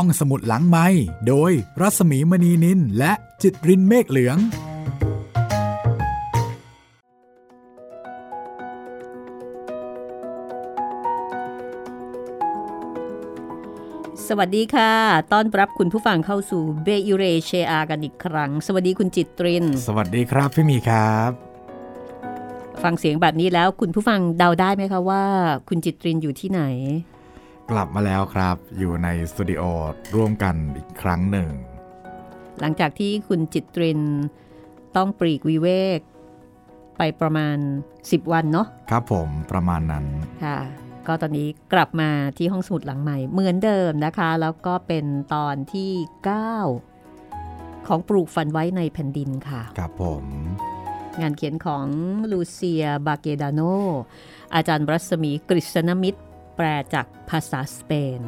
ห้องสมุดหลังไม้โดยรัสมีมณีนินและจิตรินเมฆเหลือง สวัสดีค่ะ ต้อนรับคุณผู้ฟังเข้าสู่เบอิเรเชอากันอีกครั้ง สวัสดีคุณจิตริน สวัสดีครับพี่หมีครับฟังเสียงแบบนี้แล้วคุณผู้ฟังเดาได้ไหมคะว่า คุณจิตรินอยู่ที่ไหน กลับมาแล้วครับ อยู่ในสตูดิโอร่วมกันอีกครั้งหนึ่ง หลังจากที่คุณจิตรินต้องปรีกวิเวก ไปประมาณ 10 วันเนาะครับผมประมาณนั้นค่ะก็ตอนนี้กลับมาที่ห้องสมุดหลังใหม่เหมือนเดิมนะคะ แล้วก็เป็นตอนที่ 9 ของปลูกฝันไว้ในแผ่นดินค่ะ ครับผม งานเขียนของลูเซียบาเกดาโนอาจารย์รัศมีกฤษณมิตร แปลจากภาษาสเปน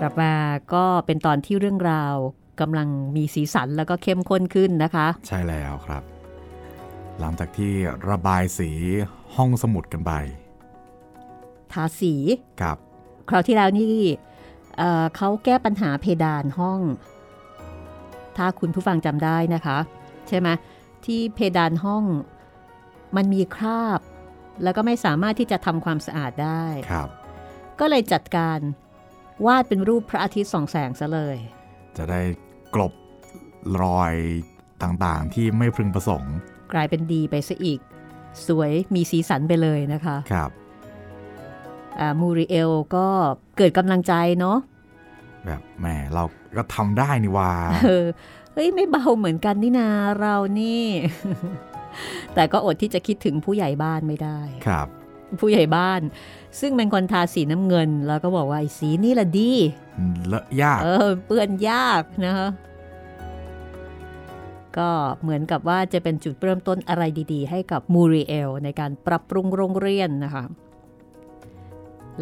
กลับมาก็เป็นตอนที่เรื่องราวกำลังมีสีสันแล้วก็เข้มข้นขึ้นนะคะ ใช่แล้วครับ หลังจากที่ระบายสีห้องสมุดกันไปทาสีกับ คราวที่แล้วนี่เอ่อเขาแก้ปัญหาเพดานห้อง ถ้าคุณผู้ฟังจำได้นะคะ ใช่ไหมที่เพดานห้องมันมีคราบ แล้วก็ไม่สามารถที่จะทำความสะอาดได้ครับ ก็เลยจัดการวาดเป็นรูปพระอาทิตย์ส่องแสงซะเลย จะได้กลบรอยต่างๆ ที่ไม่พึงประสงค์ กลายเป็นดีไปซะอีก สวยมีสีสันไปเลยนะคะครับอ่ามูริเอลก็เกิดกำลังใจเนาะแบบแหมเราก็ทำได้นี่ว่าเออเฮ้ยไม่เบาเหมือนกันนี่นาเรานี่ แต่ก็อดที่จะคิดถึงผู้ใหญ่บ้านไม่ได้ครับ ผู้ใหญ่บ้าน ซึ่งเป็นคนทาสีน้ำเงิน แล้วก็บอกว่าไอ้สีนี่ละดีเลอะยากเออเปื้อนยากนะคะก็เหมือนกับว่าจะเป็นจุดเริ่มต้นอะไรดีๆ ให้กับมูริเอลในการปรับปรุงโรงเรียนนะคะ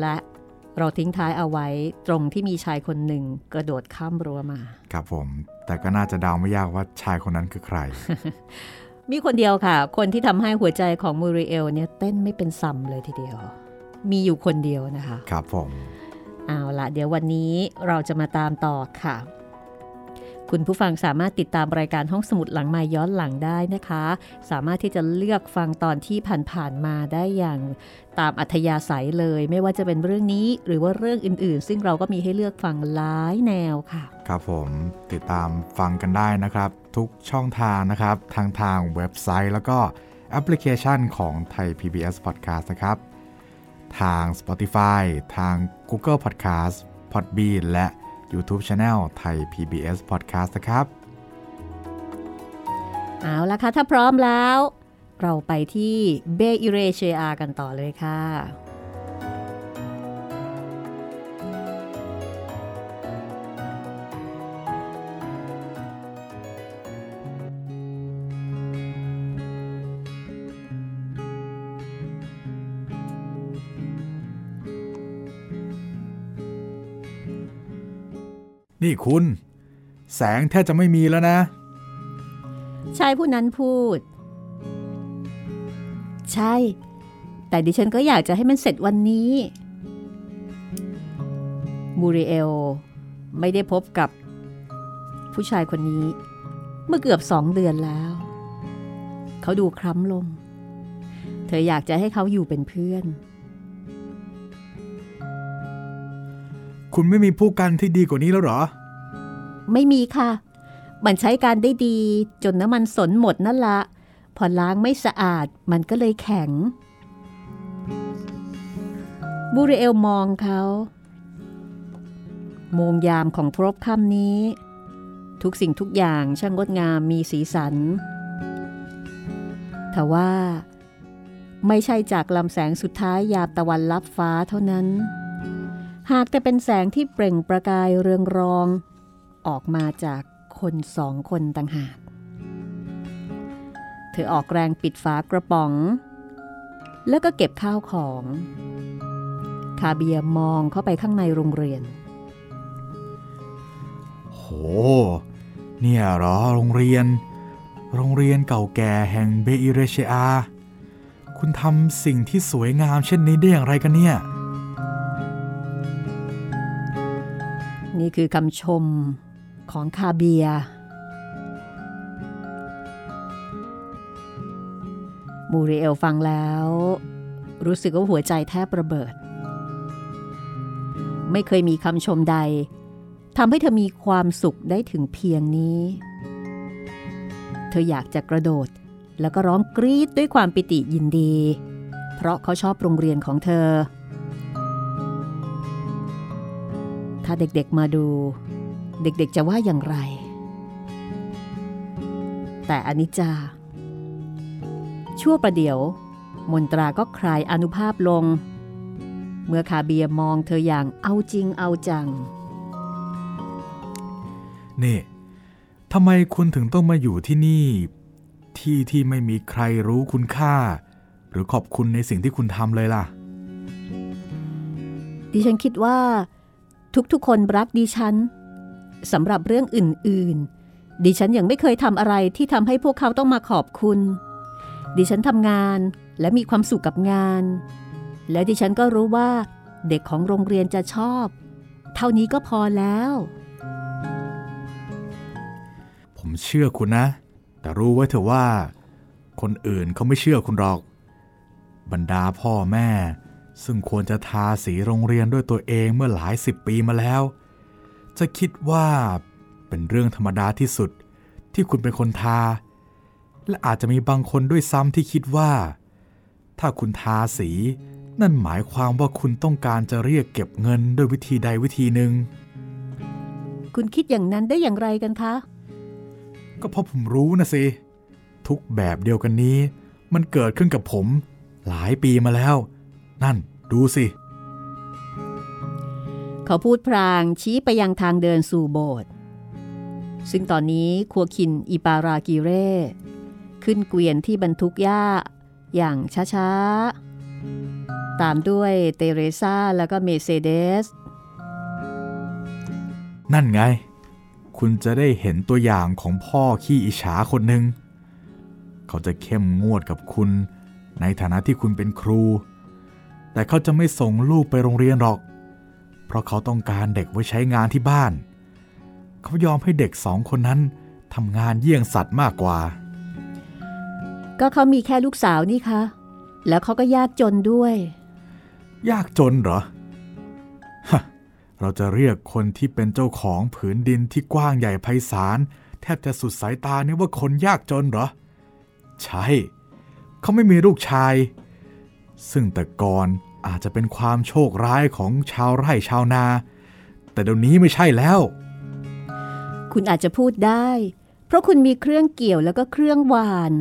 และเราทิ้งท้ายเอาไว้ตรงที่มีชายคนหนึ่งกระโดดข้ามรั้วมา ครับผม แต่ก็น่าจะเดาไม่ยากว่าชายคนนั้นคือใคร มีคนเดียวค่ะ คนที่ทำให้หัวใจของมูริเอลเนี่ยเต้นไม่เป็นซ้ำเลยทีเดียว มีอยู่คนเดียวนะคะ ครับผม เอาละเดี๋ยววันนี้เราจะมาตามต่อค่ะ คุณผู้ฟังสามารถติดตามรายการห้องสมุดหลังไม้ย้อนหลังได้นะคะ สามารถที่จะเลือกฟังตอนที่ผ่านๆมาได้อย่างตามอัธยาศัยเลย ไม่ว่าจะเป็นเรื่องนี้หรือว่าเรื่องอื่นๆ ซึ่งเราก็มีให้เลือกฟังหลายแนวค่ะ ครับผมติดตามฟังกันได้นะครับ ทุกช่องทางนะครับ ทางทางเว็บไซต์ แล้วก็แอปพลิเคชันของไทย PBS Podcast นะครับ ทาง Spotify ทาง Google Podcast Podbean และ YouTube Channel ไทย PBS Podcast นะครับ เอาละค่ะ ถ้าพร้อมแล้ว เราไปที่เบอิเรเชียกันต่อเลยค่ะ นี่คุณ แสงแทบจะไม่มีแล้วนะ ชายผู้นั้นพูด ใช่ แต่ดิฉันก็อยากจะให้มันเสร็จวันนี้มูริเอลไม่ได้พบกับผู้ชายคนนี้ เมื่อเกือบสองเดือนแล้ว เขาดูคล้ำลง เธออยากจะให้เขาอยู่เป็นเพื่อน คุณไม่มีผู้กันที่ดีกว่านี้แล้วเหรอ ไม่มีค่ะ มันใช้การได้ดีจนน้ำมันสนหมดนั่นละ พอล้างไม่สะอาดมันก็เลยแข็ง บูริเอลมองเขาโมงยามของพรบค่ำนี้ ทุกสิ่งทุกอย่างช่างงดงามมีสีสันทว่า ไม่ใช่จากลำแสงสุดท้ายยามตะวันลับฟ้าเท่านั้น หากแต่เป็นแสงที่เปล่งประกายเรืองรอง ออกมาจากคนสองคนต่างหาก เธอออกแรงปิดฝากระป๋อง แล้วก็เก็บข้าวของ คาเบียมองเข้าไปข้างในโรงเรียน โห เนี่ยหรอโรงเรียน โรงเรียนเก่าแก่แห่งเบอิเรเชียคุณทำสิ่งที่สวยงามเช่นนี้ได้อย่างไรกันเนี่ย นี่คือคำชมของคาเบีย มูริเอลฟังแล้ว รู้สึกว่าหัวใจแทบระเบิด ไม่เคยมีคำชมใดทำให้เธอมีความสุขได้ถึงเพียงนี้ เธออยากจะกระโดดแล้วก็ร้องกรี๊ดด้วยความปิติยินดี เพราะเขาชอบโรงเรียนของเธอ ถ้าเด็กๆมาดู เด็กๆจะว่าอย่างไร แต่อนิจจา ชั่วประเดี๋ยว มนตราก็คลายอนุภาพลง เมื่อคาเบียมองเธออย่างเอาจริงเอาจัง นี่ทำไมคุณถึงต้องมาอยู่ที่นี่ ที่ที่ไม่มีใครรู้คุณค่า หรือขอบคุณในสิ่งที่คุณทำเลยล่ะ ดิฉันคิดว่า ทุกๆ คนรักดิฉันสำหรับเรื่องอื่นๆ ดิฉันยังไม่เคยทำอะไรที่ทำให้พวกเขาต้องมาขอบคุณ ดิฉันทำงานและมีความสุขกับงาน และดิฉันก็รู้ว่าเด็กของโรงเรียนจะชอบ เท่านี้ก็พอแล้ว ผมเชื่อคุณนะ แต่รู้ไว้เถอะว่า คนอื่นเขาไม่เชื่อคุณหรอก บรรดาพ่อแม่ ซึ่งควรจะทาสีโรงเรียนด้วยตัวเองเมื่อหลายสิบปีมาแล้ว จะคิดว่าเป็นเรื่องธรรมดาที่สุดที่คุณเป็นคนทา และอาจจะมีบางคนด้วยซ้ำที่คิดว่า ถ้าคุณทาสีนั่นหมายความว่าคุณต้องการจะเรียกเก็บเงินด้วยวิธีใดวิธีหนึ่ง คุณคิดอย่างนั้นได้อย่างไรกันคะ ก็เพราะผมรู้นะสิ ทุกแบบเดียวกันนี้ มันเกิดขึ้นกับผม หลายปีมาแล้ว นั่นดูสิ เขาพูดพรางชี้ไปยังทางเดินสู่โบสถ์ซึ่งตอนนี้คัวคินอิปารากิเร่ขึ้นเกวียนที่บรรทุกหญ้าอย่างช้าๆ ตามด้วยเตเรซาแล้วก็เมเซเดส นั่นไง คุณจะได้เห็นตัวอย่างของพ่อขี้อิจฉาคนหนึ่ง เขาจะเข้มงวดกับคุณในฐานะที่คุณเป็นครู แต่เขาจะไม่ส่งลูกไปโรงเรียนหรอก เพราะเขาต้องการเด็กไว้ใช้งานที่บ้าน เขายอมให้เด็กสองคนนั้นทำงานเยี่ยงสัตว์มากกว่า ก็เขามีแค่ลูกสาวนี่คะ แล้วเขาก็ยากจนด้วย ยากจนเหรอฮะเราจะเรียกคนที่เป็นเจ้าของผืนดินที่กว้างใหญ่ไพศาลแทบจะสุดสายตาเนี่ยว่าคนยากจนเหรอ ใช่ เขาไม่มีลูกชาย ซึ่งแต่ก่อน อาจจะเป็นความโชคร้ายของชาวไร่ชาวนา แต่เดี๋ยวนี้ไม่ใช่แล้ว คุณอาจจะพูดได้ เพราะคุณมีเครื่องเกี่ยวแล้วก็เครื่องวาน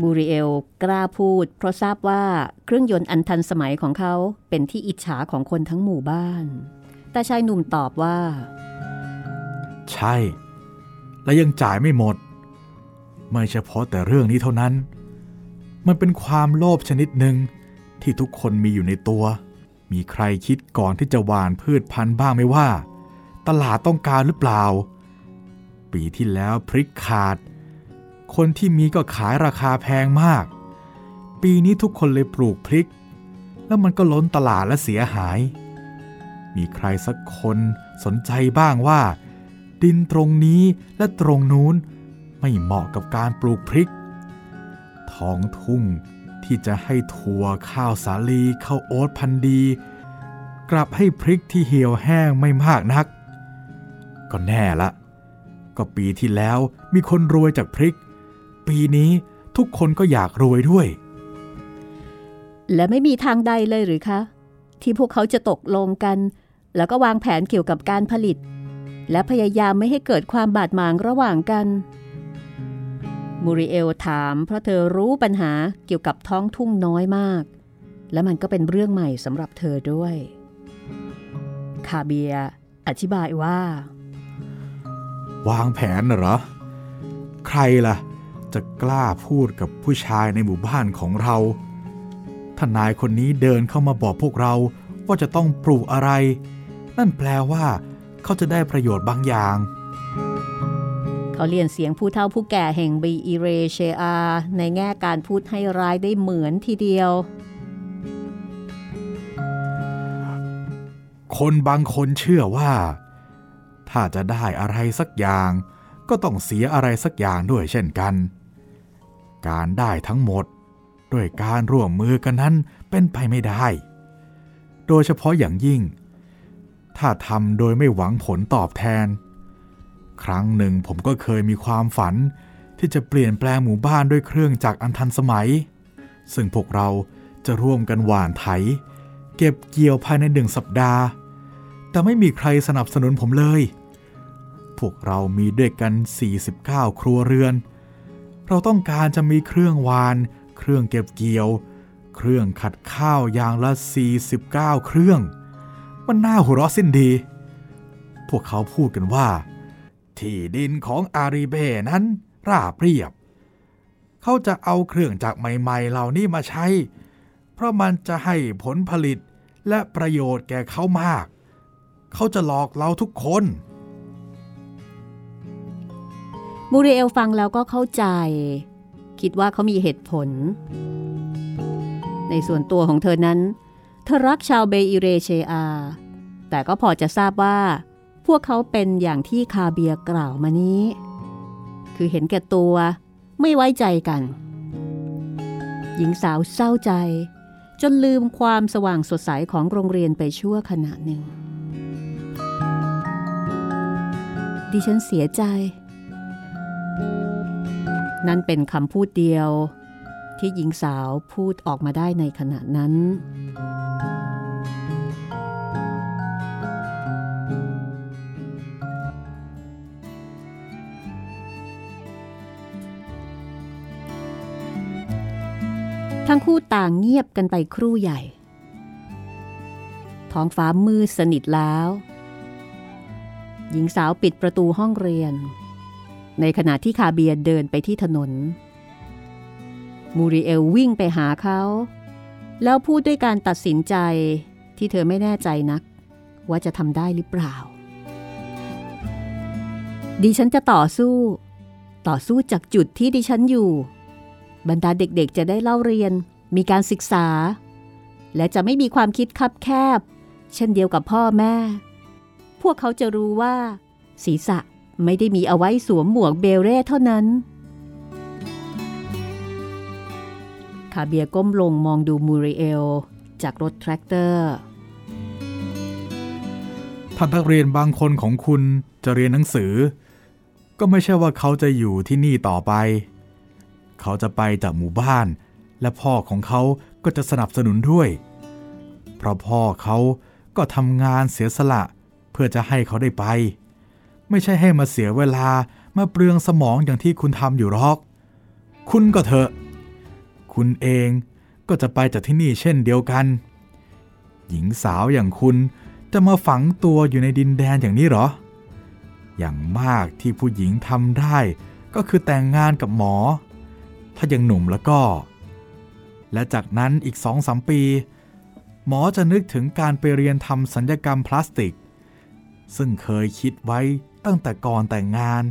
มูริเอลกล้าพูด เพราะทราบว่าเครื่องยนต์อันทันสมัยของเขาเป็นที่อิจฉาของคนทั้งหมู่บ้าน แต่ชายหนุ่มตอบว่า ใช่ และยังจ่ายไม่หมด ไม่เฉพาะแต่เรื่องนี้เท่านั้น มันเป็นความโลภชนิดหนึ่ง ที่ทุกคนมีอยู่ในตัว มีใครคิดก่อนที่จะหว่านพืชพันธุ์บ้างไหมว่า ตลาดต้องการหรือเปล่า ปีที่แล้วพริกขาด คนที่มีก็ขายราคาแพงมาก ปีนี้ทุกคนเลยปลูกพริก แล้วมันก็ล้นตลาดและเสียหาย มีใครสักคนสนใจบ้างว่า ดินตรงนี้และตรงนู้นไม่เหมาะกับการปลูกพริกท้องทุ่ง ที่จะให้ถั่วข้าวสาลีข้าวโอ๊ตพันธุ์ดี กลับให้พริกที่เหี่ยวแห้งไม่มากนัก ก็แน่ละ ก็ปีที่แล้วมีคนรวยจากพริก ปีนี้ทุกคนก็อยากรวยด้วย และไม่มีทางใดเลยหรือคะ ที่พวกเขาจะตกลงกัน แล้วก็วางแผนเกี่ยวกับการผลิต และพยายามไม่ให้เกิดความบาดหมางระหว่างกัน มูริเอลถามเพราะเธอรู้ปัญหาเกี่ยวกับท้องทุ่งน้อยมาก และมันก็เป็นเรื่องใหม่สำหรับเธอด้วย คาเบียอธิบายว่า วางแผนเหรอ ใครล่ะ จะกล้าพูดกับผู้ชายในหมู่บ้านของเราถ้านายคนนี้เดินเข้ามาบอกพวกเราว่าจะต้องปลูกอะไร นั่นแปลว่า เขาจะได้ประโยชน์บางอย่าง เขาเรียนเสียงผู้เฒ่าผู้แก่แห่งบีอีเรเชอาในแง่การพูดให้ร้ายได้เหมือนทีเดียว คนบางคนเชื่อว่า ถ้าจะได้อะไรสักอย่าง ก็ต้องเสียอะไรสักอย่างด้วยเช่นกัน การได้ทั้งหมดด้วยการร่วมมือกันนั้นเป็นไปไม่ได้ โดยเฉพาะอย่างยิ่ง ถ้าทำโดยไม่หวังผลตอบแทน ครั้งหนึ่งผมก็เคยมีความฝัน ที่จะเปลี่ยนแปลงหมู่บ้านด้วยเครื่องจักรอันทันสมัย ซึ่งพวกเราจะร่วมกันหว่านไถ เก็บเกี่ยวภายในหนึ่งสัปดาห์ แต่ไม่มีใครสนับสนุนผมเลย พวกเรามีด้วยกัน 49 ครัวเรือน เราต้องการจะมีเครื่องวาน เครื่องเก็บเกี่ยว เครื่องขัดข้าวอย่างละ 49 เครื่อง มันน่าหัวเราะสิ้นดี พวกเขาพูดกันว่า ที่ดินของอาริเบนั้นราบเรียบ เขาจะเอาเครื่องจักรใหม่ๆ เหล่านี้มาใช้ เพราะมันจะให้ผลผลิตและประโยชน์แก่เขามาก เขาจะหลอกเราทุกคนมูเรเอลฟังแล้วก็เข้าใจ คิดว่าเขามีเหตุผล ในส่วนตัวของเธอนั้น เธอรักชาวเบอิเรเชอา แต่ก็พอจะทราบว่า พวกเขาเป็นอย่างที่คาเบียกล่าวมานี้ คือเห็นแก่ตัวไม่ไว้ใจกัน หญิงสาวเศร้าใจ จนลืมความสว่างสดใสของโรงเรียนไปชั่วขณะหนึ่ง ดิฉันเสียใจ นั่นเป็นคำพูดเดียวที่หญิงสาวพูดออกมาได้ในขณะนั้น ทั้งคู่ต่างเงียบกันไปครู่ใหญ่ ท้องฟ้ามืดสนิทแล้ว หญิงสาวปิดประตูห้องเรียน ในขณะที่คาเบียเดินไปที่ถนน มูริเอลวิ่งไปหาเขา แล้วพูดด้วยการตัดสินใจที่เธอไม่แน่ใจนัก ว่าจะทำได้หรือเปล่า ดิฉันจะต่อสู้ ต่อสู้จากจุดที่ดิฉันอยู่ บรรดาเด็กๆจะได้เล่าเรียน มีการศึกษา และจะไม่มีความคิดคับแคบ เช่นเดียวกับพ่อแม่ พวกเขาจะรู้ว่า ศีรษะไม่ได้มีเอาไว้สวมหมวกเบลเร่เท่านั้น คาเบียก้มลงมองดูมูริเอล จากรถแทรกเตอร์ถ้านักเรียนบางคนของคุณจะเรียนหนังสือ ก็ไม่ใช่ว่าเขาจะอยู่ที่นี่ต่อไป เขาจะไปจากหมู่บ้าน และพ่อของเขาก็จะสนับสนุนด้วย เพราะพ่อเขาก็ทำงานเสียสละเพื่อจะให้เขาได้ไป ไม่ใช่ให้มาเสียเวลามาเปลืองสมองอย่างที่คุณทำอยู่หรอก คุณก็เถอะ คุณเองก็จะไปจากที่นี่เช่นเดียวกัน หญิงสาวอย่างคุณจะมาฝังตัวอยู่ในดินแดนอย่างนี้หรอ อย่างมากที่ผู้หญิงทำได้ก็คือแต่งงานกับหมอ ถ้ายังหนุ่มแล้วก็ และจากนั้นอีกสองสามปี หมอจะนึกถึงการไปเรียนทำสัญญกรรมพลาสติก ซึ่งเคยคิดไว้ตั้งแต่ก่อนแต่งงาน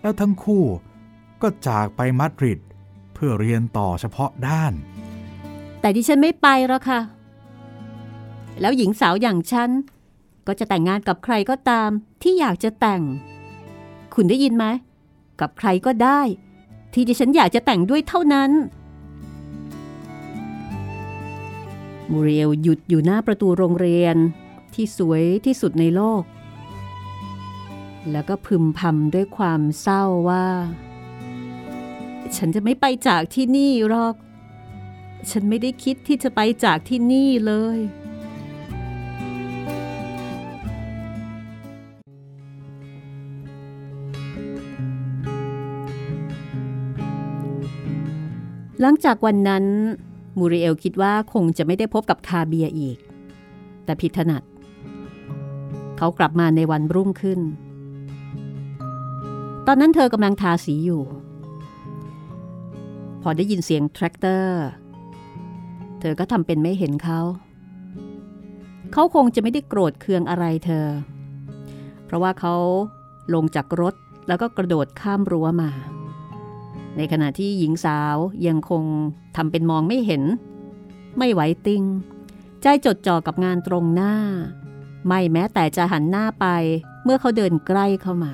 แล้วทั้งคู่ก็จากไปมาดริดเพื่อเรียนต่อเฉพาะด้าน แต่ดิฉันไม่ไปหรอกค่ะ แล้วหญิงสาวอย่างฉัน ก็จะแต่งงานกับใครก็ตามที่อยากจะแต่ง คุณได้ยินไหม กับใครก็ได้ ที่ดิฉันอยากจะแต่งด้วยเท่านั้น มูเรียลหยุดอยู่หน้าประตูโรงเรียนที่สวยที่สุดในโลก แล้วก็พึมพำด้วยความเศร้าว่า ฉันจะไม่ไปจากที่นี่หรอก ฉันไม่ได้คิดที่จะไปจากที่นี่เลย หลังจากวันนั้น มูริเอลคิดว่าคงจะไม่ได้พบกับคาเบียอีก แต่ผิดถนัด เขากลับมาในวันรุ่งขึ้น ตอนนั้นเธอกำลังทาสีอยู่ พอได้ยินเสียงแทรกเตอร์ เธอก็ทำเป็นไม่เห็นเขา เขาคงจะไม่ได้โกรธเคืองอะไรเธอ เพราะว่าเขาลงจากรถแล้วก็กระโดดข้ามรั้วมา ในขณะที่หญิงสาวยังคงทำเป็นมองไม่เห็น ไม่ไหวติง ใจจดจ่อกับงานตรงหน้า ไม่แม้แต่จะหันหน้าไปเมื่อเขาเดินใกล้เข้ามา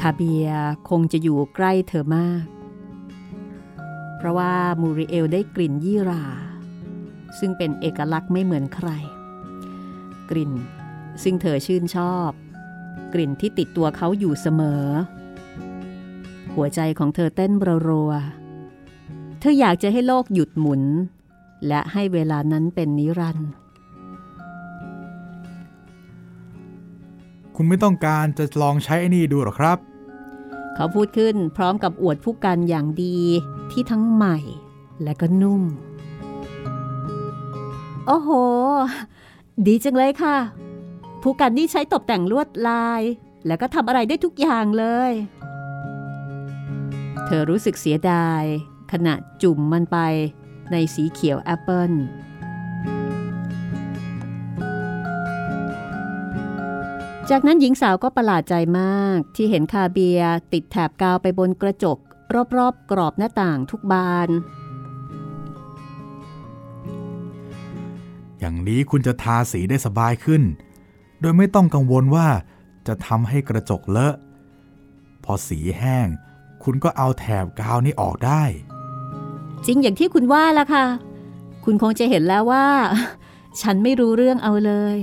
คาเบียคงจะอยู่ใกล้เธอมาก เพราะว่ามูริเอลได้กลิ่นยี่รา ซึ่งเป็นเอกลักษณ์ไม่เหมือนใคร กลิ่นซึ่งเธอชื่นชอบ กลิ่นที่ติดตัวเขาอยู่เสมอ หัวใจของเธอเต้นรัวๆเธออยากจะให้โลกหยุดหมุน และให้เวลานั้นเป็นนิรันดร์คุณไม่ต้องการจะลองใช้ไอ้นี่ดูหรอครับ เขาพูดขึ้นพร้อมกับอวดผู้กันอย่างดีที่ทั้งใหม่และก็นุ่ม โอ้โห ดีจังเลยค่ะ ผู้กันนี่ใช้ตกแต่งลวดลาย แล้วก็ทำอะไรได้ทุกอย่างเลย เธอรู้สึกเสียดาย ขณะจุ่มมันไปในสีเขียวแอปเปิลจากนั้นหญิงสาวก็ประหลาดใจมากที่เห็นคาเบียติดแถบกาวไปบนกระจก รอบๆ กรอบหน้าต่างทุกบาน อย่างนี้คุณจะทาสีได้สบายขึ้น โดยไม่ต้องกังวลว่าจะทำให้กระจกเลอะ พอสีแห้ง คุณก็เอาแถบกาวนี้ออกได้ จริงอย่างที่คุณว่าละค่ะ คุณคงจะเห็นแล้วว่า ฉันไม่รู้เรื่องเอาเลย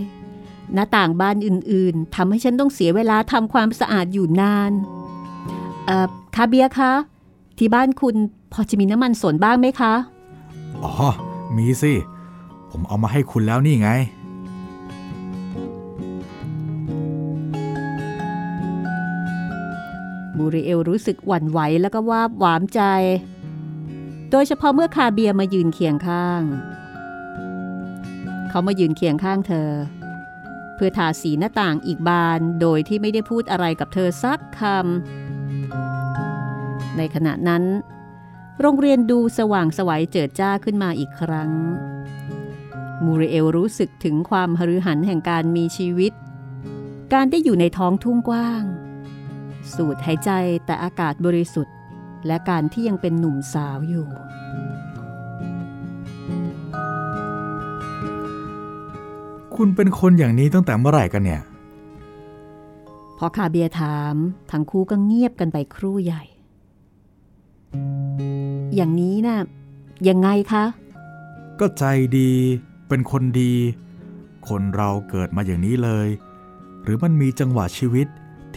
หน้าต่างบ้านอื่นๆทำให้ฉันต้องเสียเวลาทำความสะอาดอยู่นาน เอ่อคาเบียคะที่บ้านคุณพอจะมีน้ำมันสนบ้างไหมคะ อ๋อ มีสิ ผมเอามาให้คุณแล้วนี่ไง มูริเอลรู้สึกหวั่นไหวแล้วก็วาหวามใจ โดยเฉพาะเมื่อคาเบียมายืนเคียงข้าง เขามายืนเคียงข้างเธอ เพื่อทาสีหน้าต่างอีกบานโดยที่ไม่ได้พูดอะไรกับเธอสักคำในขณะนั้น โรงเรียนดูสว่างสวัยเจิดจ้าขึ้นมาอีกครั้งมูริเอลรู้สึกถึงความหฤหันแห่งการมีชีวิต การได้อยู่ในท้องทุ่งกว้าง สูดหายใจแต่อากาศบริสุทธิ์ และการที่ยังเป็นหนุ่มสาวอยู่ คุณเป็นคนอย่างนี้ตั้งแต่เมื่อไหร่กันเนี่ย พอคาเบียถามทั้งคู่ก็เงียบกันไปครู่ใหญ่ อย่างนี้นะ่ะยังไงคะ ก็ใจดี เป็นคนดี คนเราเกิดมาอย่างนี้เลย หรือมันมีจังหวะชีวิต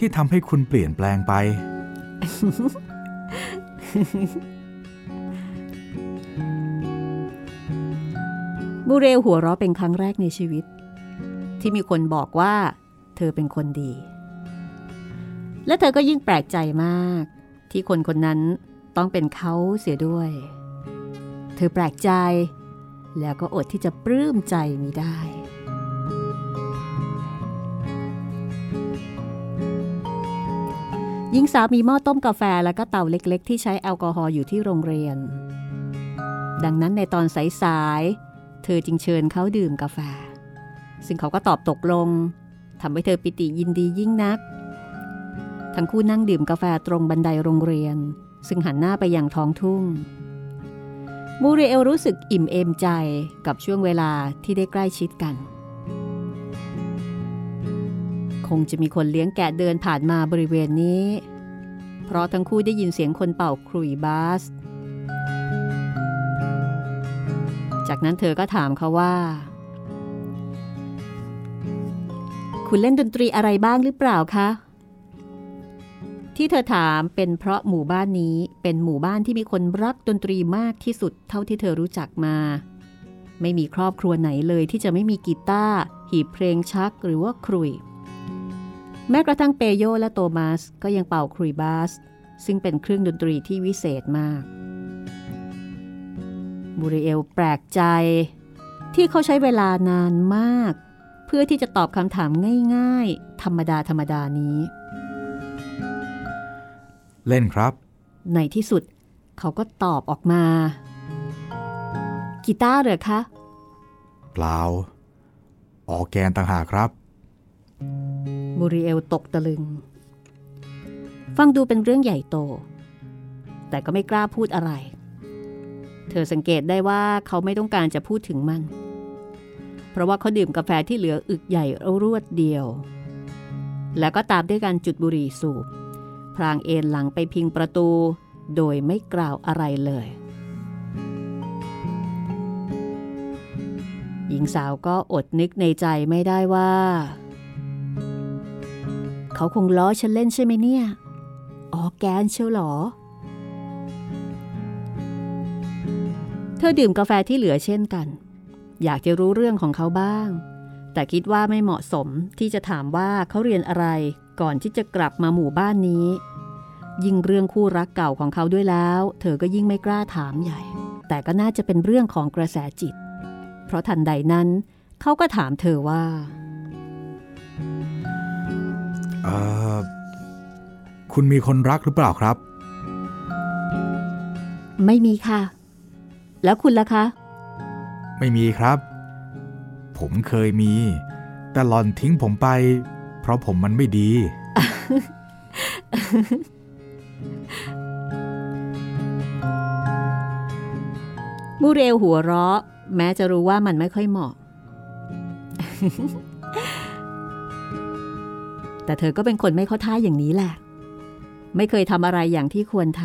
ที่ทำให้คุณเปลี่ยนแปลงไปมูเรลหัวเราะเป็นครั้งแรกในชีวิต ที่มีคนบอกว่า เธอเป็นคนดี และเธอก็ยิ่งแปลกใจมาก ที่คนคนนั้นต้องเป็นเขาเสียด้วย เธอแปลกใจ แล้วก็อดที่จะปลื้มใจมิได้ หญิงสาวมีหม้อต้มกาแฟและก็เตาเล็ก ๆ ที่ใช้แอลกอฮอล์อยู่ที่โรงเรียน ดังนั้นในตอนสายๆ เธอจึงเชิญเขาดื่มกาแฟ ซึ่งเขาก็ตอบตกลงทำให้เธอปิติยินดียิ่งนัก ทั้งคู่นั่งดื่มกาแฟตรงบันไดโรงเรียน ซึ่งหันหน้าไปยังท้องทุ่ง มูเรเอลรู้สึกอิ่มเอมใจกับช่วงเวลาที่ได้ใกล้ชิดกัน คงจะมีคนเลี้ยงแกะเดินผ่านมาบริเวณนี้ เพราะทั้งคู่ได้ยินเสียงคนเป่าครุยบาส จากนั้นเธอก็ถามเขาว่า คุณเล่นดนตรีอะไรบ้างหรือเปล่าคะที่เธอถามเป็นเพราะหมู่บ้านนี้เป็นหมู่บ้านที่มีคนรักดนตรีมากที่สุดเท่าที่เธอรู้จักมา ไม่มีครอบครัวไหนเลยที่จะไม่มีกีตาร์หีบเพลงชักหรือว่าครุย แม้กระทั่งเปโยและโตมัสก็ยังเป่าครุยบาส ซึ่งเป็นเครื่องดนตรีที่วิเศษมาก บูริเอลแปลกใจ ที่เขาใช้เวลานานมาก เพื่อที่จะตอบคำถามง่าย ๆ ธรรมดาธรรมดานี้ เล่นครับ ในที่สุดเขาก็ตอบออกมา กีตาร์เหรอคะ เปล่า ออกแกนต่างหากครับ มูริเอลตกตะลึง ฟังดูเป็นเรื่องใหญ่โต แต่ก็ไม่กล้าพูดอะไร เธอสังเกตได้ว่าเขาไม่ต้องการจะพูดถึงมัน เพราะว่าเขาดื่มกาแฟที่เหลืออึกใหญ่รวดเดียว แล้วก็ตามด้วยการจุดบุหรี่สูบพรางเอนหลังไปพิงประตู โดยไม่กล่าวอะไรเลยหญิงสาวก็อดนึกในใจไม่ได้ว่า เขาคงล้อฉันเล่นใช่ไหมเนี่ย อ๋อแกนเชียวหรอ เธอดื่มกาแฟที่เหลือเช่นกัน อยากจะรู้เรื่องของเขาบ้าง แต่คิดว่าไม่เหมาะสมที่จะถามว่าเขาเรียนอะไรก่อนที่จะกลับมาหมู่บ้านนี้ ยิ่งเรื่องคู่รักเก่าของเขาด้วยแล้ว เธอก็ยิ่งไม่กล้าถามใหญ่ แต่ก็น่าจะเป็นเรื่องของกระแสจิต เพราะทันใดนั้น เขาก็ถามเธอว่า เออคุณมีคนรักหรือเปล่าครับ ไม่มีค่ะ แล้วคุณล่ะคะ ไม่มีครับ ผมเคยมี แต่หลอนทิ้งผมไป เพราะผมมันไม่ดี มูเรลหัวเราะ แม้จะรู้ว่ามันไม่ค่อยเหมาะ แต่เธอก็เป็นคนไม่เข้าท่าอย่างนี้แหละ ไม่เคยทำอะไรอย่างที่ควรท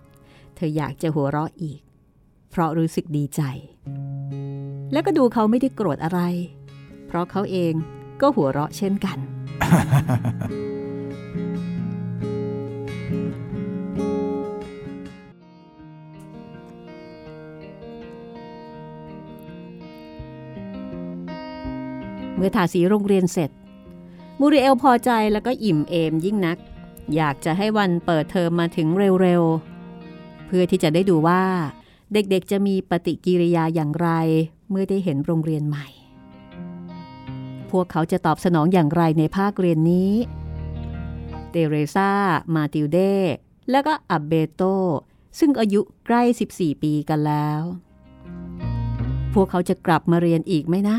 ำ เธออยากจะหัวเราะอีก เพราะรู้สึกดีใจ แล้วก็ดูเขาไม่ได้โกรธอะไร เพราะเขาเองก็หัวเราะเช่นกัน เมื่อทาสีโรงเรียนเสร็จ มูริเอลพอใจแล้วก็อิ่มเอมยิ่งนัก อยากจะให้วันเปิดเทอมมาถึงเร็วๆ เพื่อที่จะได้ดูว่า เด็กๆจะมีปฏิกิริยาอย่างไร เมื่อได้เห็นโรงเรียนใหม่ พวกเขาจะตอบสนองอย่างไรในภาคเรียนนี้เตเรซามาติลเดและก็อับเบโต ซึ่งอายุใกล้ 14 ปีกันแล้ว พวกเขาจะกลับมาเรียนอีกไหมนะ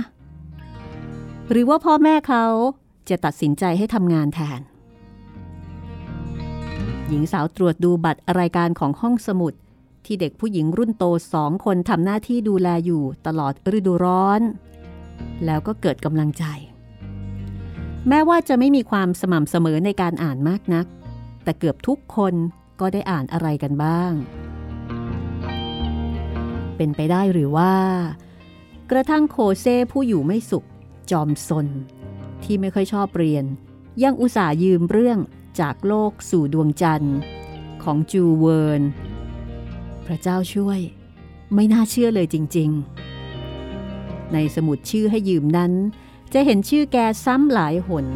หรือว่าพ่อแม่เขา จะตัดสินใจให้ทำงานแทน หญิงสาวตรวจดูบัตรรายการของห้องสมุด ที่เด็กผู้หญิงรุ่นโตสองคนทำหน้าที่ดูแลอยู่ตลอดฤดูร้อน แล้วก็เกิดกำลังใจ แม้ว่าจะไม่มีความสม่ำเสมอในการอ่านมากนัก แต่เกือบทุกคนก็ได้อ่านอะไรกันบ้าง เป็นไปได้หรือว่า กระทั่งโคเซ่ผู้อยู่ไม่สุข จอมซน ที่ไม่ค่อยชอบเรียน ยังอุตส่าห์ยืมเรื่องจากโลกสู่ดวงจันทร์ ของจูลส์เวิร์น พระเจ้าช่วย ไม่น่าเชื่อเลยจริง ๆ ในสมุดชื่อให้ยืมนั้น จะเห็นชื่อแกซ้ำหลายหน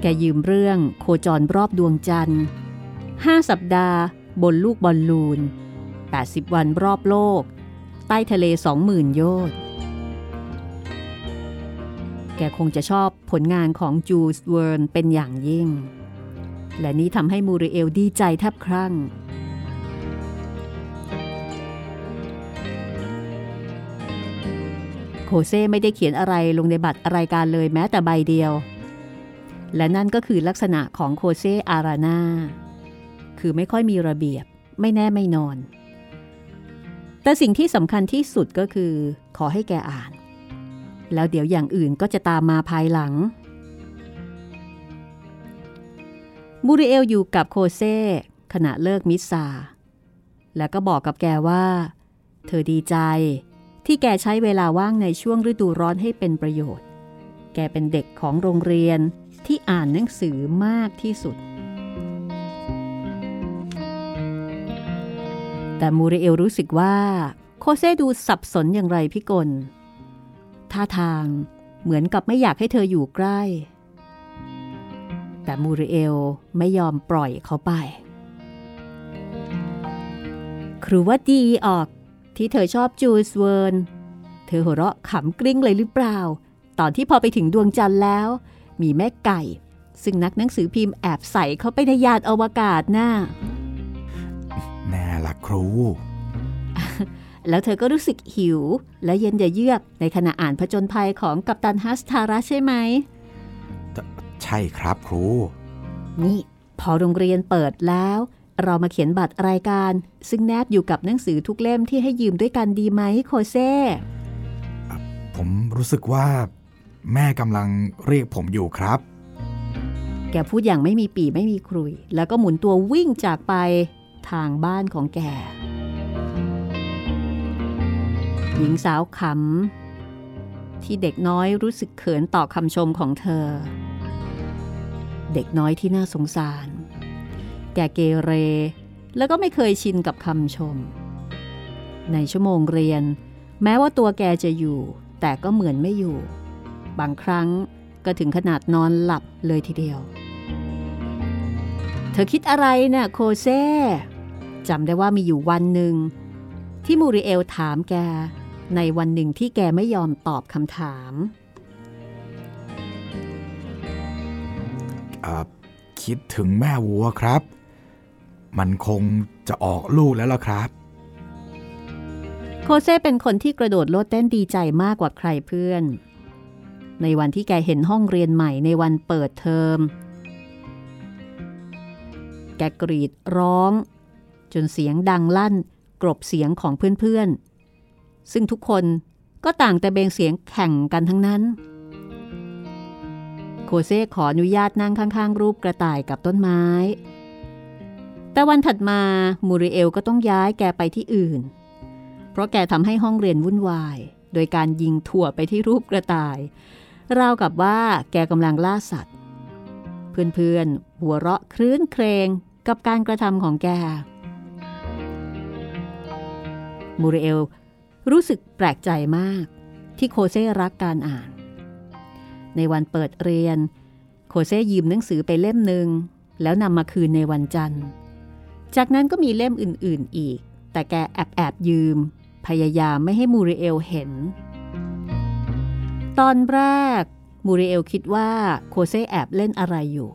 แกยืมเรื่องโคจรรอบดวงจันทร์5สัปดาห์บนลูกบอลลูน 80 วันรอบโลก ใต้ทะเล 20,000 โยชน์ แกคงจะชอบผลงานของจูลส์เวิร์นเป็นอย่างยิ่ง และนี้ทำให้มูริเอลดีใจแทบคลั่ง โคเซ่ไม่ได้เขียนอะไรลงในบัตรรายการเลยแม้แต่ใบเดียว และนั่นก็คือลักษณะของโคเซ่อารานาคือไม่ค่อยมีระเบียบไม่แน่ไม่นอน แต่สิ่งที่สำคัญที่สุดก็คือ ขอให้แกอ่าน แล้วเดี๋ยวอย่างอื่นก็จะตามมาภายหลัง มูริเอลอยู่กับโคเซ่ขณะเลิกมิสซา แล้วก็บอกกับแกว่า เธอดีใจ ที่แกใช้เวลาว่างในช่วงฤดูร้อนให้เป็นประโยชน์ แกเป็นเด็กของโรงเรียนที่อ่านหนังสือมากที่สุด แต่มูริเอลรู้สึกว่า โคเซ่ดูสับสนอย่างไรพิกล ท่าทางเหมือนกับไม่อยากให้เธออยู่ใกล้ แต่มูริเอลไม่ยอมปล่อยเขาไป ครูว่าดีออกที่เธอชอบจูลส์เวิร์น เธอหัวเราะขำกริ้งเลยหรือเปล่า ตอนที่พอไปถึงดวงจันทร์แล้ว มีแม่ไก่ ซึ่งนักหนังสือพิมพ์แอบใส่เข้าไปในยานอวกาศน่ะแน่ละครู แล้วเธอก็รู้สึกหิว และเย็นอย่าเยือกในขณะอ่านผจญภัยของกัปตันฮัสทาระใช่ไหม ใช่ครับครู นี่ พอโรงเรียนเปิดแล้ว เรามาเขียนบัตรรายการ ซึ่งแนบอยู่กับหนังสือทุกเล่มที่ให้ยืมด้วยกันดีไหมโคเซ่ผมรู้สึกว่า แม่กำลังเรียกผมอยู่ครับ แกพูดอย่างไม่มีปีไม่มีครุย แล้วก็หมุนตัววิ่งจากไปทางบ้านของแก หญิงสาวขำที่เด็กน้อยรู้สึกเขินต่อคำชมของเธอ เด็กน้อยที่น่าสงสาร แกเกเร แล้วก็ไม่เคยชินกับคำชม ในชั่วโมงเรียน แม้ว่าตัวแกจะอยู่ แต่ก็เหมือนไม่อยู่ บางครั้งก็ถึงขนาดนอนหลับเลยทีเดียว เธอคิดอะไรนะ่ะโคเซ่จำได้ว่ามีอยู่วันหนึ่งที่มูริเอลถามแก ในวันหนึ่งที่แกไม่ยอมตอบคำถามคิดถึงแม่วัวครับ มันคงจะออกลูกแล้วล่ะครับ โคเซ่เป็นคนที่กระโดดโลดเต้นดีใจมากกว่าใครเพื่อน ในวันที่แกเห็นห้องเรียนใหม่ในวันเปิดเทอม แกกรีดร้อง จนเสียงดังลั่น กรบเสียงของเพื่อนๆ ซึ่งทุกคนก็ต่างแต่เบงเสียงแข่งกันทั้งนั้น โคเซ่ขออนุญาตนั่งข้างๆ รูปกระต่ายกับต้นไม้ แต่วันถัดมามูริเอลก็ต้องย้ายแกไปที่อื่น เพราะแกทำให้ห้องเรียนวุ่นวาย โดยการยิงถั่วไปที่รูปกระต่าย ราวกับว่าแกกำลังล่าสัตว์ เพื่อนๆ หัวเราะคลื้นเครงกับการกระทำของแกมูริเอล รู้สึกแปลกใจมาก ที่โคเซ่รักการอ่าน ในวันเปิดเรียน โคเซ่ยืมหนังสือไปเล่มหนึ่งแล้วนำมาคืนในวันจันทร์ จากนั้นก็มีเล่มอื่นๆอีก แต่แกแอบแอบยืม พยายามไม่ให้มูริเอลเห็น ตอนแรกมูริเอลคิดว่าโคเซ่แอบเล่นอะไรอยู่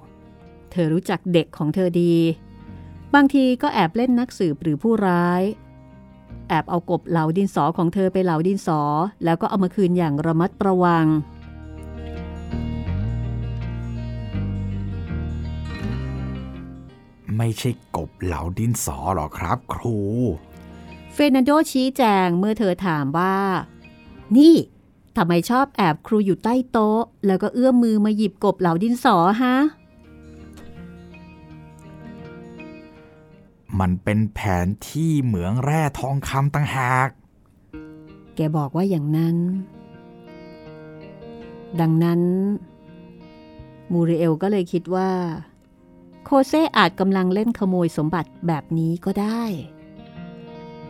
เธอรู้จักเด็กของเธอดี บางทีก็แอบเล่นนักสืบหรือผู้ร้าย แอบเอากบเหลาดินสอของเธอไปเหลาดินสอ แล้วก็เอามาคืนอย่างระมัดระวัง ไม่ใช่กบเหลาดินสอหรอครับครู เฟรนันโดชี้แจงเมื่อเธอถามว่า นี่ทำไมชอบแอบครูอยู่ใต้โต๊ะ แล้วก็เอื้อมมือมาหยิบกบเหลาดินสอฮะ มันเป็นแผนที่เหมืองแร่ทองคำต่างหาก แกบอกว่าอย่างนั้น ดังนั้น มูริเอลก็เลยคิดว่า โคเซอาจกำลังเล่นขโมยสมบัติแบบนี้ก็ได้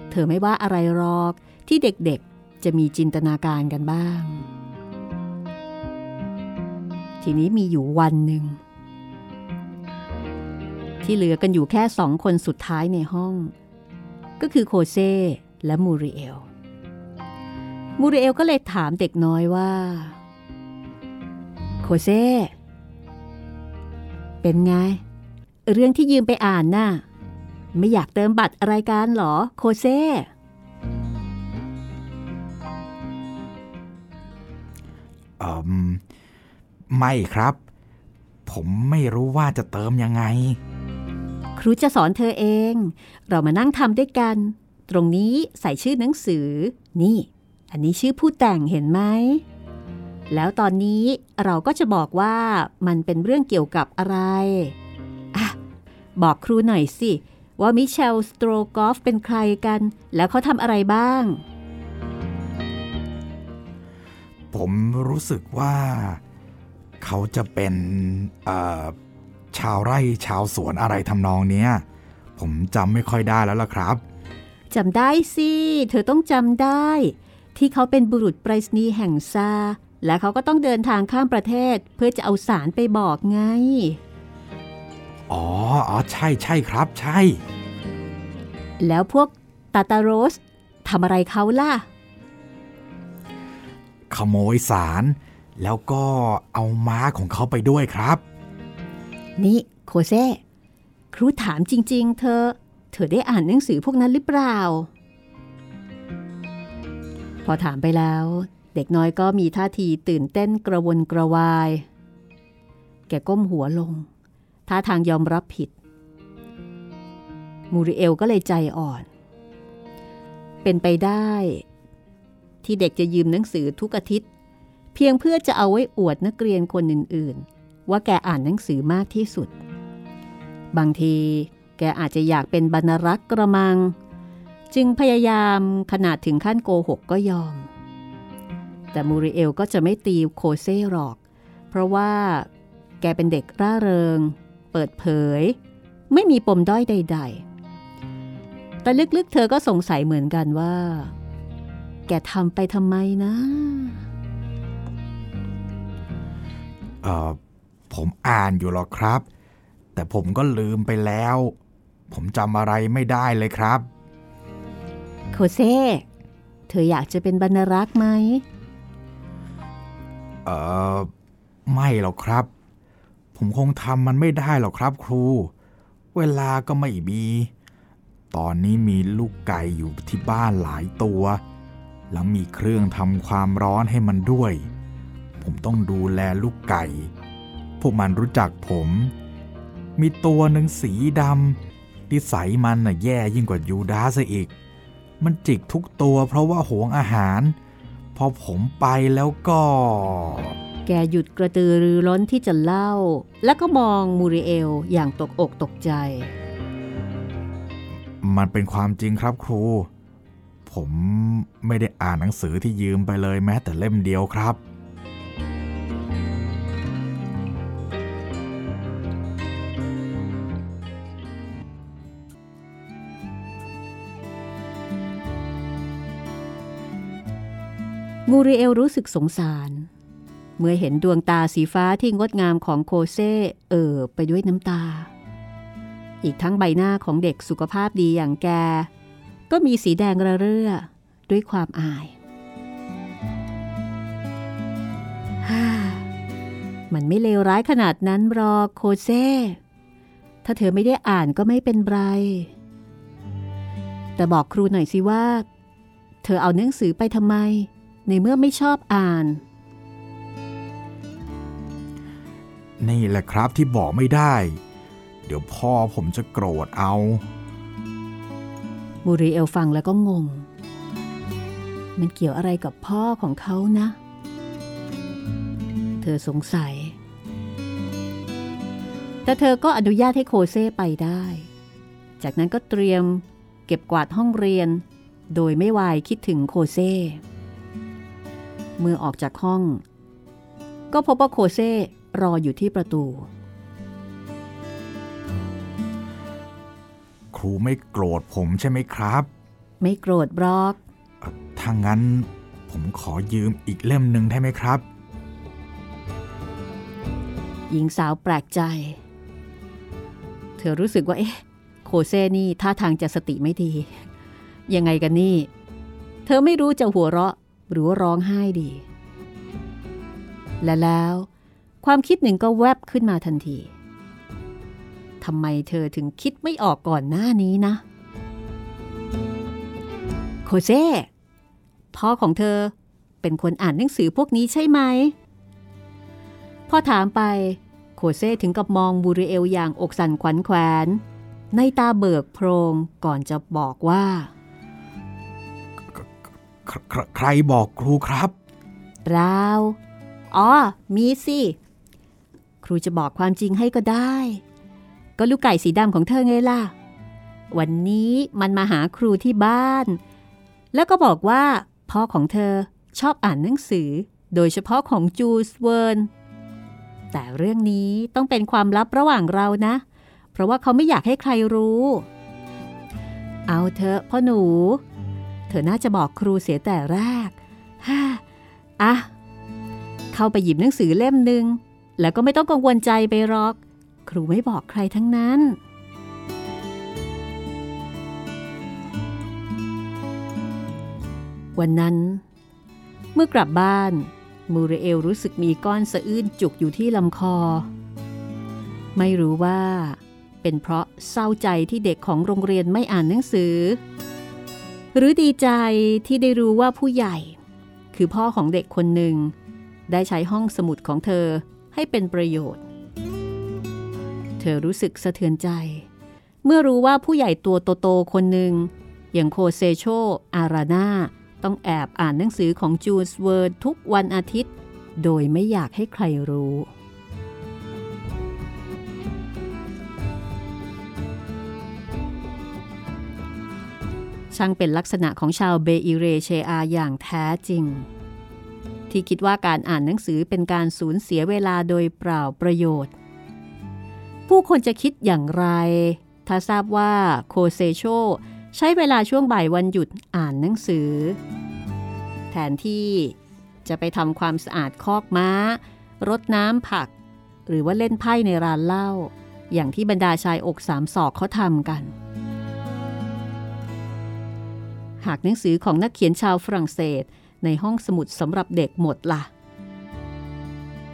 เธอไม่ว่าอะไรหรอกที่เด็กๆจะมีจินตนาการกันบ้าง ทีนี้มีอยู่วันหนึ่ง ที่เหลือกันอยู่แค่สองคนสุดท้ายในห้อง ก็คือโคเซ่และมูริเอล มูริเอลก็เลยถามเด็กน้อยว่า โคเซ่เป็นไง เรื่องที่ยืมไปอ่านน่ะไม่อยากเติมบัตรรายการหรอ โคเซ่เอ่มไม่ครับ ผมไม่รู้ว่าจะเติมยังไง รูจะสอนเธอเอง เรามานั่งทำด้วยกัน ตรงนี้ใส่ชื่อหนังสือ นี่ อันนี้ชื่อผู้แต่งเห็นไหม แล้วตอนนี้เราก็จะบอกว่ามันเป็นเรื่องเกี่ยวกับอะไรอะบอกครูหน่อยสิ ว่ามิเชลสโตรกอฟเป็นใครกัน แล้วเขาทำอะไรบ้าง ผมรู้สึกว่า เขาจะเป็นเอ่อ ชาวไร่ชาวสวนอะไรทำนองเนี้ย ผมจำไม่ค่อยได้แล้วล่ะครับจำได้สิ เธอต้องจำได้ ที่เขาเป็นบุรุษไปรษณีย์แห่งซา และเขาก็ต้องเดินทางข้ามประเทศเพื่อจะเอาสารไปบอกไง อ๋อ อ๋อ ใช่ใช่ครับ ใช่ แล้วพวกตาตาโรสทำอะไรเขาล่ะ ขโมยสาร แล้วก็เอาม้าของเขาไปด้วยครับ นี่โคเซ่ครูถามจริง ๆ เธอ เธอได้อ่านหนังสือพวกนั้นหรือเปล่า พอถามไปแล้ว เด็กน้อยก็มีท่าทีตื่นเต้นกระวนกระวาย แกก้มหัวลง ท่าทางยอมรับผิด มูริเอลก็เลยใจอ่อน เป็นไปได้ ที่เด็กจะยืมหนังสือทุกอาทิตย์ เพียงเพื่อจะเอาไว้อวดนักเรียนคนอื่นๆ ว่าแกอ่านหนังสือมากที่สุด บางทีแกอาจจะอยากเป็นบรรรักษ์กระมัง จึงพยายามขนาดถึงขั้นโกหกก็ยอม แต่มูริเอลก็จะไม่ตีโคเซ่หรอก เพราะว่าแกเป็นเด็กร่าเริง เปิดเผย ไม่มีปมด้อยใด ๆ แต่ลึกๆ เธอก็สงสัยเหมือนกันว่า แกทำไปทำไมนะอ่อ ผมอ่านอยู่หรอกครับ แต่ผมก็ลืมไปแล้ว ผมจำอะไรไม่ได้เลยครับ โคเซ่เธออยากจะเป็นบรรรักษ์ไหม เอ่อไม่หรอกครับ ผมคงทำมันไม่ได้หรอกครับครู เวลาก็ไม่มี ตอนนี้มีลูกไก่อยู่ที่บ้านหลายตัว แล้วมีเครื่องทำความร้อนให้มันด้วย ผมต้องดูแลลูกไก่พ วกมันรู้จักผม มีตัวหนึ่งสีดำนิสัยมันน่ะแย่ยิ่งกว่ายูดาซะอีก มันจิกทุกตัวเพราะว่าหวงอาหาร พอผมไปแล้วก็ แกหยุดกระตือรือร้นที่จะเล่า แล้วก็มองมูริเอลอย่างตกอกตกใจ มันเป็นความจริงครับครู ผมไม่ได้อ่านหนังสือที่ยืมไปเลยแม้แต่เล่มเดียวครับ มูริเอลรู้สึกสงสาร เมื่อเห็นดวงตาสีฟ้าที่งดงามของโคเซ่เอ่อไปด้วยน้ำตา อีกทั้งใบหน้าของเด็กสุขภาพดีอย่างแก ก็มีสีแดงระเรื่อด้วยความอาย มันไม่เลวร้ายขนาดนั้นหรอกโคเซ่ถ้าเธอไม่ได้อ่านก็ไม่เป็นไร แต่บอกครูหน่อยสิว่า เธอเอาหนังสือไปทำไม ในเมื่อไม่ชอบอ่าน นี่แหละครับที่บอกไม่ได้ เดี๋ยวพ่อผมจะโกรธเอา มูริเอลฟังแล้วก็งง มันเกี่ยวอะไรกับพ่อของเขานะ เธอสงสัย แต่เธอก็อนุญาตให้โคเซ่ไปได้ จากนั้นก็เตรียมเก็บกวาดห้องเรียน โดยไม่วายคิดถึงโคเซ่ เมื่อออกจากห้อง ก็พบว่าโคเซ่รออยู่ที่ประตู ครูไม่โกรธผมใช่ไหมครับ ไม่โกรธบล็อกเอ่อถ้างั้นผมขอยืมอีกเล่มหนึ่งได้ไหมครับ หญิงสาวแปลกใจ เธอรู้สึกว่าเอ๊ะ โคเซ่นี่ท่าทางจะสติไม่ดี ยังไงกันนี่ เธอไม่รู้จะหัวเราะ หรือว่าร้องไห้ดี และแล้วความคิดหนึ่งก็แวบขึ้นมาทันทีทำไมเธอถึงคิดไม่ออกก่อนหน้านี้นะ โคเซ่พ่อของเธอเป็นคนอ่านหนังสือพวกนี้ใช่ไหมพอถามไปโคเซ่ถึงกับมองบูริเอลอย่างอกสั่นขวัญแขวน ในตาเบิกโพรงก่อนจะบอกว่า ครใครใครบอกครูครับราวอ๋อ มีสิ ครูจะบอกความจริงให้ก็ได้ ก็ลูกไก่สีดำของเธอไงล่ะ วันนี้มันมาหาครูที่บ้าน แล้วก็บอกว่า พ่อของเธอชอบอ่านหนังสือ โดยเฉพาะของจูสเวิร์น แต่เรื่องนี้ต้องเป็นความลับระหว่างเรานะ เพราะว่าเขาไม่อยากให้ใครรู้ เอาเถอะพ่อหนู อน่าจะบอกครูเสียแต่แรกฮ่าอะ เข้าไปหยิบหนังสือเล่มหนึ่งแล้วก็ไม่ต้องกังวลใจไปหรอก ครูไม่บอกใครทั้งนั้นวันนั้น เมื่อกลับบ้าน มูเรเอลรู้สึกมีก้อนสะอื้นจุกอยู่ที่ลำคอ ไม่รู้ว่า เป็นเพราะเศร้าใจที่เด็กของโรงเรียนไม่อ่านหนังสือ หรือดีใจที่ได้รู้ว่าผู้ใหญ่ คือพ่อของเด็กคนหนึ่ง ได้ใช้ห้องสมุดของเธอให้เป็นประโยชน์ เธอรู้สึกสะเทือนใจ เมื่อรู้ว่าผู้ใหญ่ตัวโตๆคนหนึ่ง อย่างโคเซโช อารานาต้องแอบอ่านหนังสือของจูสเวิร์ดทุกวันอาทิตย์ โดยไม่อยากให้ใครรู้ ช่างเป็นลักษณะของชาวเบอิเรเชอาอย่างแท้จริง ที่คิดว่าการอ่านหนังสือเป็นการสูญเสียเวลาโดยเปล่าประโยชน์ ผู้คนจะคิดอย่างไร ถ้าทราบว่าโคเซโชใช้เวลาช่วงบ่ายวันหยุดอ่านหนังสือ แทนที่จะไปทำความสะอาดคอกม้า รดน้ำผัก หรือว่าเล่นไพ่ในร้านเหล้าอย่างที่บรรดาชายอกสามศอกเขาทำกัน หากหนังสือของนักเขียนชาวฝรั่งเศส ในห้องสมุดสำหรับเด็กหมดละ่ะ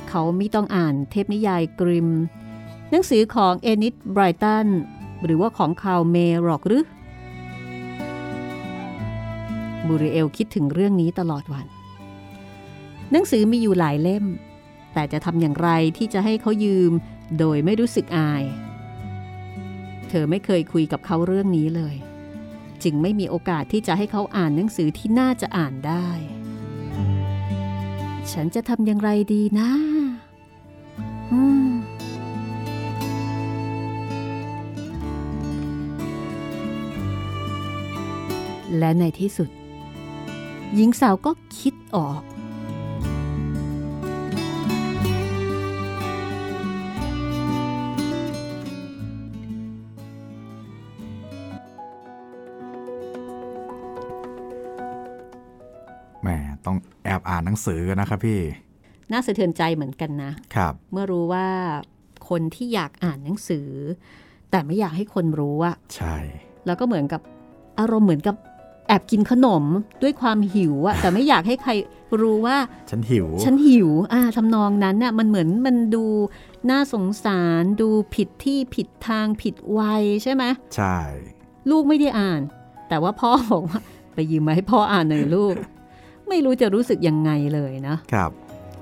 เขาไม่ต้องอ่านเทพนิยายกริม หนังสือของเอนิสไบรตันหรือว่าของคาวเมหรอกหรือบูริเอลคิดถึงเรื่องนี้ตลอดวัน หนังสือมีอยู่หลายเล่ม แต่จะทำอย่างไรที่จะให้เขายืมโดยไม่รู้สึกอาย เธอไม่เคยคุยกับเขาเรื่องนี้เลย จึงไม่มีโอกาสที่จะให้เขาอ่านหนังสือที่น่าจะอ่านได้ ฉันจะทำอย่างไรดีนะและในที่สุด หญิงสาวก็คิดออกานหนังสือกันนะครับพี่ น่าสะเทือนใจเหมือนกันนะครับ เมื่อรู้ว่าคนที่อยากอ่านหนังสือ แต่ไม่อยากให้คนรู้อะใช่ แล้วก็เหมือนกับอารมณ์เหมือนกับแอบกินขนมด้วยความหิวอะแต่ไม่อยากให้ใครรู้ว่า ฉันหิว ฉันหิวอ่าทำนองนั้นน่ะมันเหมือนมันดูน่าสงสารดูผิดที่ผิดทางผิดวัยใช่ไหมใช่ ลูกไม่ได้อ่าน แต่ว่าพ่อบอกว่าไปยืมมาให้พ่ออ่านหน่อยลูก ไม่รู้จะรู้สึกยังไงเลยนะครับ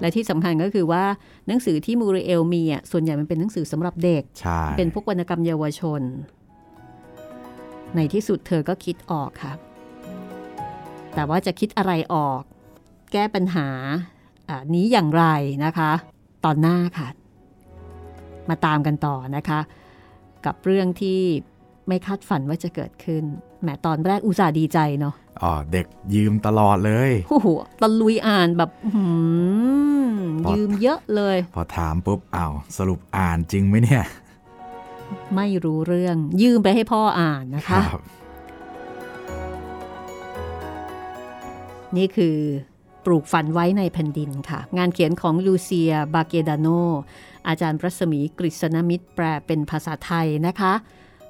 และที่สำคัญก็คือว่าหนังสือที่มูริเอลมีอะส่วนใหญ่มันเป็นหนังสือสำหรับเด็กใช่เป็นพวกวรรณกรรมเยาวชน ในที่สุดเธอก็คิดออกค่ะ แต่ว่าจะคิดอะไรออก แก้ปัญหาอ่านี้อย่างไรนะคะ ตอนหน้าค่ะ มาตามกันต่อนะคะ กับเรื่องที่ไม่คาดฝันว่าจะเกิดขึ้นแหมตอนแรกอุตส่าห์ดีใจเนาะอ๋อ เด็กยืมตลอดเลยโอ้โหตะลุยอ่านแบบอื้อหือปอดยืมเยอะเลย พอถามปุ๊บอ้าวสรุปอ่านจริงไหมเนี่ย ไม่รู้เรื่อง ยืมไปให้พ่ออ่านนะคะนี่คือปลูกฝันไว้ในแผ่นดินค่ะ งานเขียนของลูเซียบาเกดาโน อาจารย์รัศมีกฤษณมิตรแปลเป็นภาษาไทยนะคะ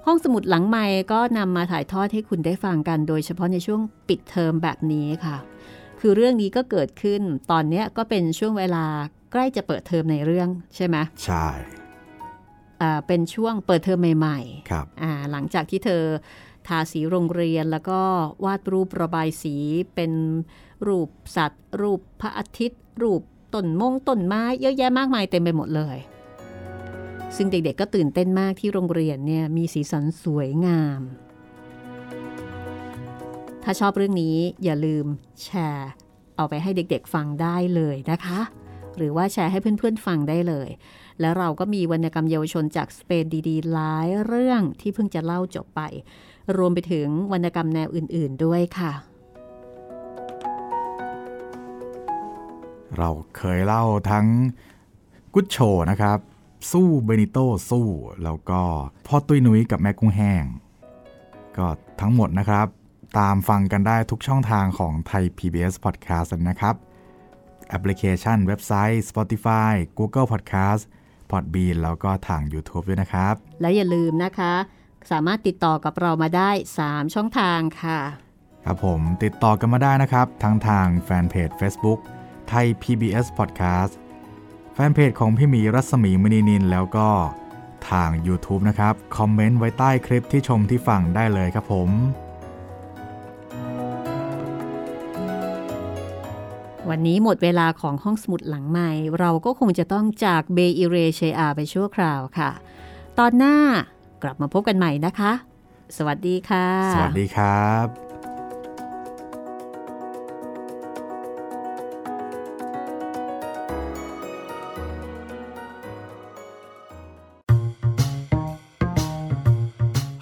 ห้องสมุดหลังใหม่ก็นำมาถ่ายทอดให้คุณได้ฟังกัน โดยเฉพาะในช่วงปิดเทอมแบบนี้ค่ะ คือเรื่องนี้ก็เกิดขึ้น ตอนเนี้ยก็เป็นช่วงเวลาใกล้จะเปิดเทอมในเรื่องใช่ไหมใช่อ่าเป็นช่วงเปิดเทอมใหม่ๆครับอ่าหลังจากที่เธอทาสีโรงเรียนแล้วก็วาดรูประบายสีเป็นรูปสัตว์ รูปพระอาทิตย์ รูปต้นมงต้นไม้เยอะแยะมากมายเต็มไปหมดเลย ซึ่งเด็กๆก็ตื่นเต้นมากที่โรงเรียนเนี่ยมีสีสันสวยงาม ถ้าชอบเรื่องนี้อย่าลืมแชร์ เอาไปให้เด็กๆฟังได้เลยนะคะ หรือว่าแชร์ให้เพื่อนๆฟังได้เลย แล้วเราก็มีวรรณกรรมเยาวชนจากสเปนดีๆ หลายเรื่องที่เพิ่งจะเล่าจบไป รวมไปถึงวรรณกรรมแนวอื่นๆด้วยค่ะเราเคยเล่าทั้งกุชโชนะครับ สู้เบนิโตสู้ แล้วก็พ่อตุ้ยนุ้ยกับแม่กุ้งแห้ง ก็ทั้งหมดนะครับ ตามฟังกันได้ทุกช่องทางของไทย PBS Podcast นะครับ แอปพลิเคชันเว็บไซต์ Spotify Google Podcast Podbean แล้วก็ทาง YouTube ด้วยนะครับ และอย่าลืมนะคะ สามารถติดต่อกับเรามาได้ 3 ช่องทางค่ะ ครับผมติดต่อกันมาได้นะครับ ทั้งทางแฟนเพจ Facebook ไทย PBS Podcast แฟนเพจของพี่หมีรัศมีมณีนินแล้วก็ทาง YouTube นะครับ คอมเมนต์ไว้ใต้คลิปที่ชมที่ฟังได้เลยครับผม วันนี้หมดเวลาของห้องสมุดหลังใหม่ เราก็คงจะต้องจากเบอิเรเชอาไปชั่วคราวค่ะ ตอนหน้ากลับมาพบกันใหม่นะคะ สวัสดีค่ะ สวัสดีครับ